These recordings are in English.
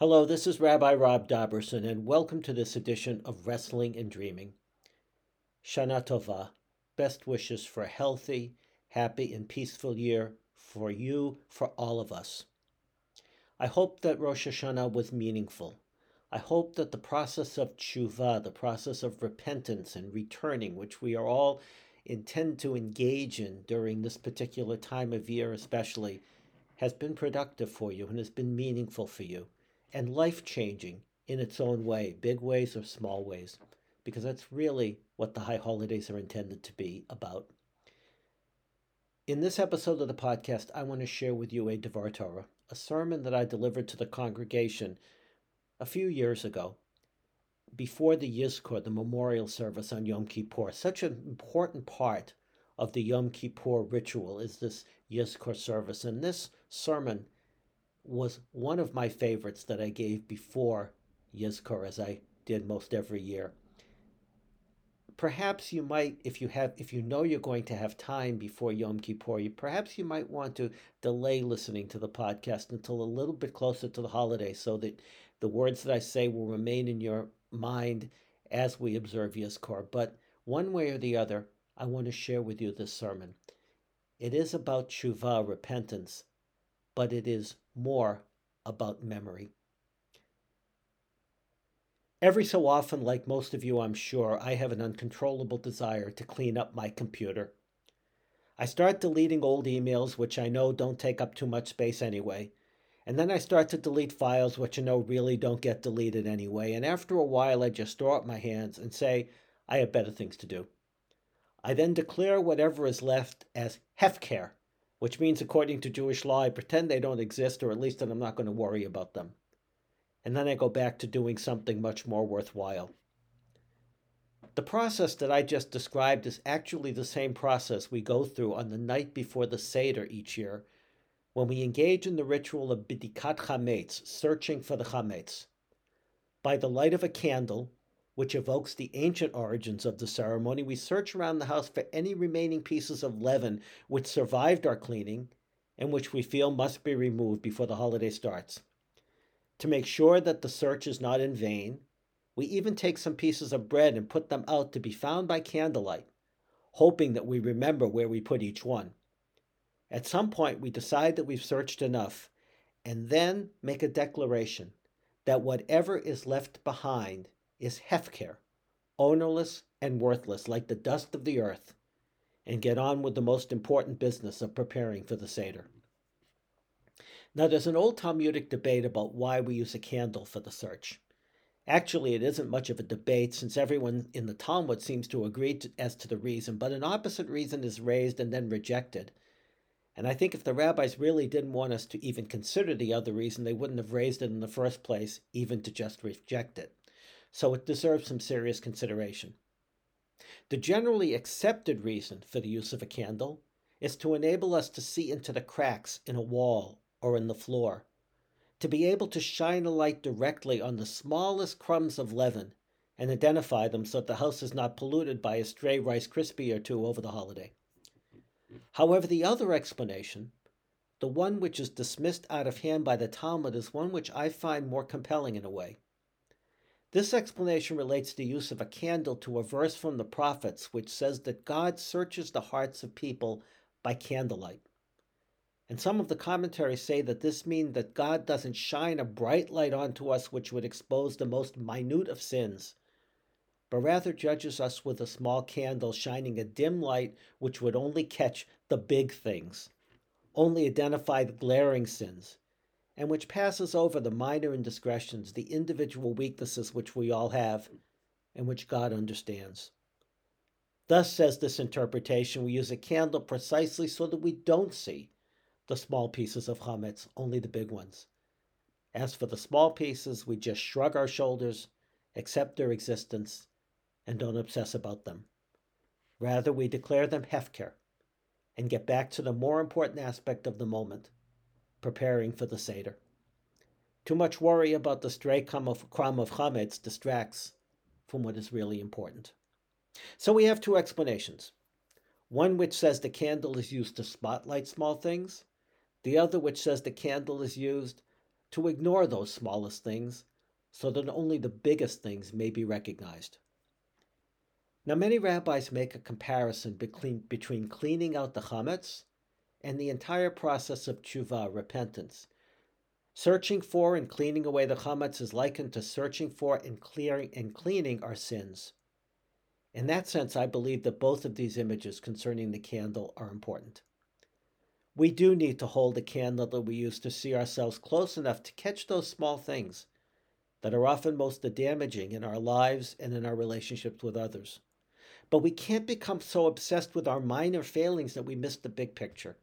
Hello, this is Rabbi Rob Dobrusin, and welcome to this edition of Wrestling and Dreaming. Shana Tova, best wishes for a healthy, happy, and peaceful year for you, for all of us. I hope that Rosh Hashanah was meaningful. I hope that the process of tshuva, the process of repentance and returning, which we are all intend to engage in during this particular time of year, especially, has been productive for you and has been meaningful for you and life changing in its own way, big ways or small ways, because that's really what the high holidays are intended to be about. In this episode of the podcast, I want to share with you a Devar Torah, a sermon that I delivered to the congregation a few years ago before the Yizkor, the memorial service on Yom Kippur. Such an important part of the Yom Kippur ritual is this Yizkor service. And this sermon was one of my favorites that I gave before Yizkor, as I did most every year. Perhaps you might, if you have, if you know you're going to have time before Yom Kippur, you, perhaps you might want to delay listening to the podcast until a little bit closer to the holiday, so that the words that I say will remain in your mind as we observe Yizkor. But one way or the other, I want to share with you this sermon. It is about tshuva, repentance, but it is more about memory. Every so often, like most of you, I'm sure, I have an uncontrollable desire to clean up my computer. I start deleting old emails, which I know don't take up too much space anyway. And then I start to delete files, which I know really don't get deleted anyway. And after a while, I just throw up my hands and say, I have better things to do. I then declare whatever is left as hefker, which means, according to Jewish law, I pretend they don't exist, or at least that I'm not going to worry about them. And then I go back to doing something much more worthwhile. The process that I just described is actually the same process we go through on the night before the Seder each year when we engage in the ritual of Bidikat Chametz, searching for the Chametz. By the light of a candle, which evokes the ancient origins of the ceremony, we search around the house for any remaining pieces of leaven which survived our cleaning and which we feel must be removed before the holiday starts. To make sure that the search is not in vain, we even take some pieces of bread and put them out to be found by candlelight, hoping that we remember where we put each one. At some point, we decide that we've searched enough and then make a declaration that whatever is left behind is hefker, ownerless and worthless like the dust of the earth, and get on with the most important business of preparing for the Seder. Now, there's an old Talmudic debate about why we use a candle for the search. Actually, it isn't much of a debate since everyone in the Talmud seems to agree to, as to the reason, but an opposite reason is raised and then rejected. And I think if the rabbis really didn't want us to even consider the other reason, they wouldn't have raised it in the first place, even to just reject it so it deserves some serious consideration. The generally accepted reason for the use of a candle is to enable us to see into the cracks in a wall or in the floor, to be able to shine a light directly on the smallest crumbs of leaven and identify them so that the house is not polluted by a stray Rice Krispie or two over the holiday. However, the other explanation, the one which is dismissed out of hand by the Talmud, is one which I find more compelling in a way. This explanation relates the use of a candle to a verse from the prophets which says that God searches the hearts of people by candlelight. And some of the commentaries say that this means that God doesn't shine a bright light onto us which would expose the most minute of sins, but rather judges us with a small candle shining a dim light which would only catch the big things, only identify the glaring sins, and which passes over the minor indiscretions, the individual weaknesses which we all have, and which God understands. Thus, says this interpretation, we use a candle precisely so that we don't see the small pieces of chametz, only the big ones. As for the small pieces, we just shrug our shoulders, accept their existence, and don't obsess about them. Rather, we declare them hefker and get back to the more important aspect of the moment preparing for the Seder. Too much worry about the stray crumb of, chametz distracts from what is really important. So we have two explanations. One which says the candle is used to spotlight small things, the other which says the candle is used to ignore those smallest things so that only the biggest things may be recognized. Now, many rabbis make a comparison between, between cleaning out the chametz and the entire process of tshuva, repentance. Searching for and cleaning away the chametz is likened to searching for and clearing and cleaning our sins. In that sense, I believe that both of these images concerning the candle are important. We do need to hold the candle that we use to see ourselves close enough to catch those small things that are often most damaging in our lives and in our relationships with others. But we can't become so obsessed with our minor failings that we miss the big picture.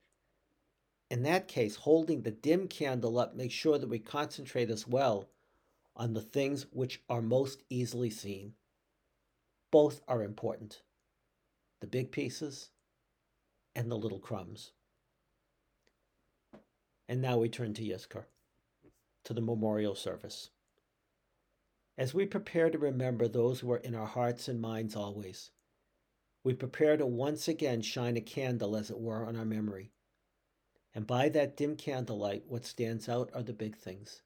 In that case, holding the dim candle up makes sure that we concentrate as well on the things which are most easily seen. Both are important the big pieces and the little crumbs. And now we turn to Yizkor, to the memorial service. As we prepare to remember those who are in our hearts and minds always, we prepare to once again shine a candle, as it were, on our memory. And by that dim candlelight, what stands out are the big things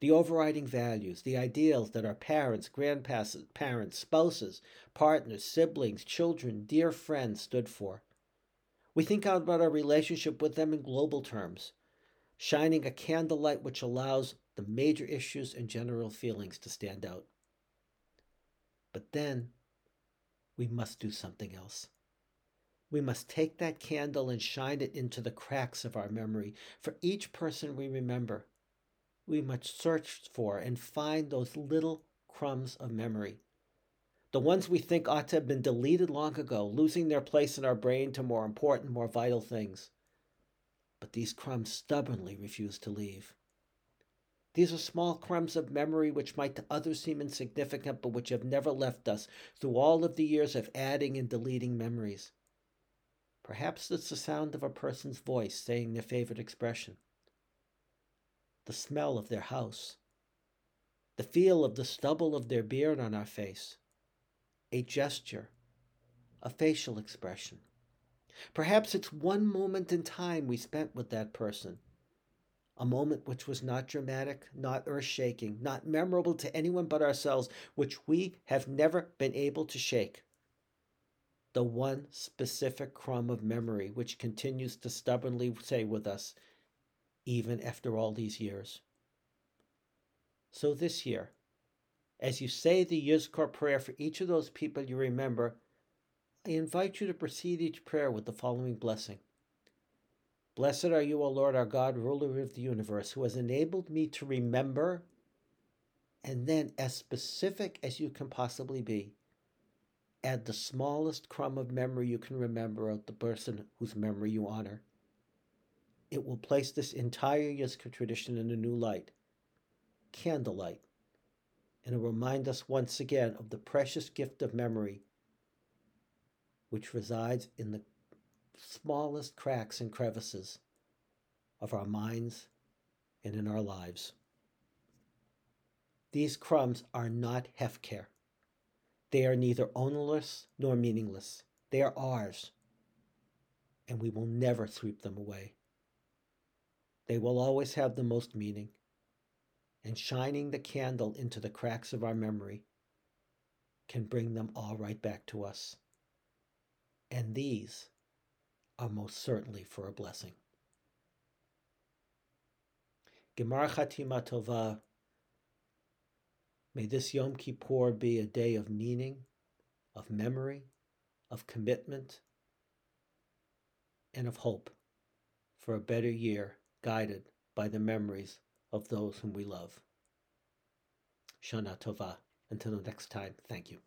the overriding values, the ideals that our parents, grandparents, spouses, partners, siblings, children, dear friends stood for. We think about our relationship with them in global terms, shining a candlelight which allows the major issues and general feelings to stand out. But then we must do something else. We must take that candle and shine it into the cracks of our memory for each person we remember. We must search for and find those little crumbs of memory. The ones we think ought to have been deleted long ago, losing their place in our brain to more important, more vital things. But these crumbs stubbornly refuse to leave. These are small crumbs of memory which might to others seem insignificant, but which have never left us through all of the years of adding and deleting memories. Perhaps it's the sound of a person's voice saying their favorite expression, the smell of their house, the feel of the stubble of their beard on our face, a gesture, a facial expression. Perhaps it's one moment in time we spent with that person. A moment which was not dramatic, not earth shaking, not memorable to anyone but ourselves, which we have never been able to shake. The one specific crumb of memory which continues to stubbornly stay with us, even after all these years. So this year, as you say the Yizkor prayer for each of those people you remember, I invite you to precede each prayer with the following blessing. Blessed are you, O Lord our God, ruler of the universe, who has enabled me to remember, and then, as specific as you can possibly be, add the smallest crumb of memory you can remember of the person whose memory you honor. It will place this entire Yizkor tradition in a new light, candlelight, and it will remind us once again of the precious gift of memory which resides in the smallest cracks and crevices of our minds and in our lives. These crumbs are not hefker. They are neither ownerless nor meaningless. They are ours, and we will never sweep them away. They will always have the most meaning, and shining the candle into the cracks of our memory can bring them all right back to us. And these are most certainly for a blessing. Gemar Chatima. May this Yom Kippur be a day of meaning, of memory, of commitment, and of hope for a better year guided by the memories of those whom we love. Shana Tova. Until next time, thank you.